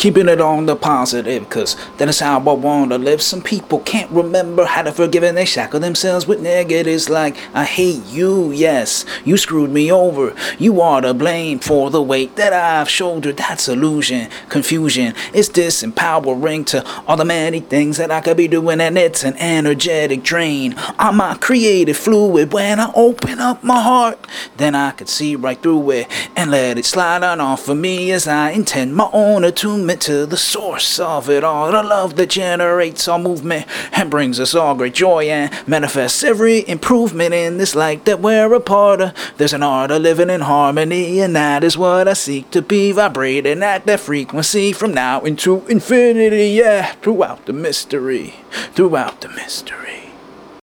keeping it on the positive, cause that is how I wanna live. Some people can't remember how to forgive and they shackle themselves with negatives like, I hate you, yes, you screwed me over. You are to blame for the weight that I've shouldered. That's illusion, confusion. It's disempowering to all the many things that I could be doing, and it's an energetic drain on my creative fluid. When I open up my heart, then I could see right through it and let it slide on off of me as I intend my own attunement to the source of it all. The love that generates all movement and brings us all great joy and manifests every improvement in this life that we're a part of. There's an art of living in harmony, and that is what I seek to be vibrating at that frequency from now into infinity. Yeah, throughout the mystery, throughout the mystery.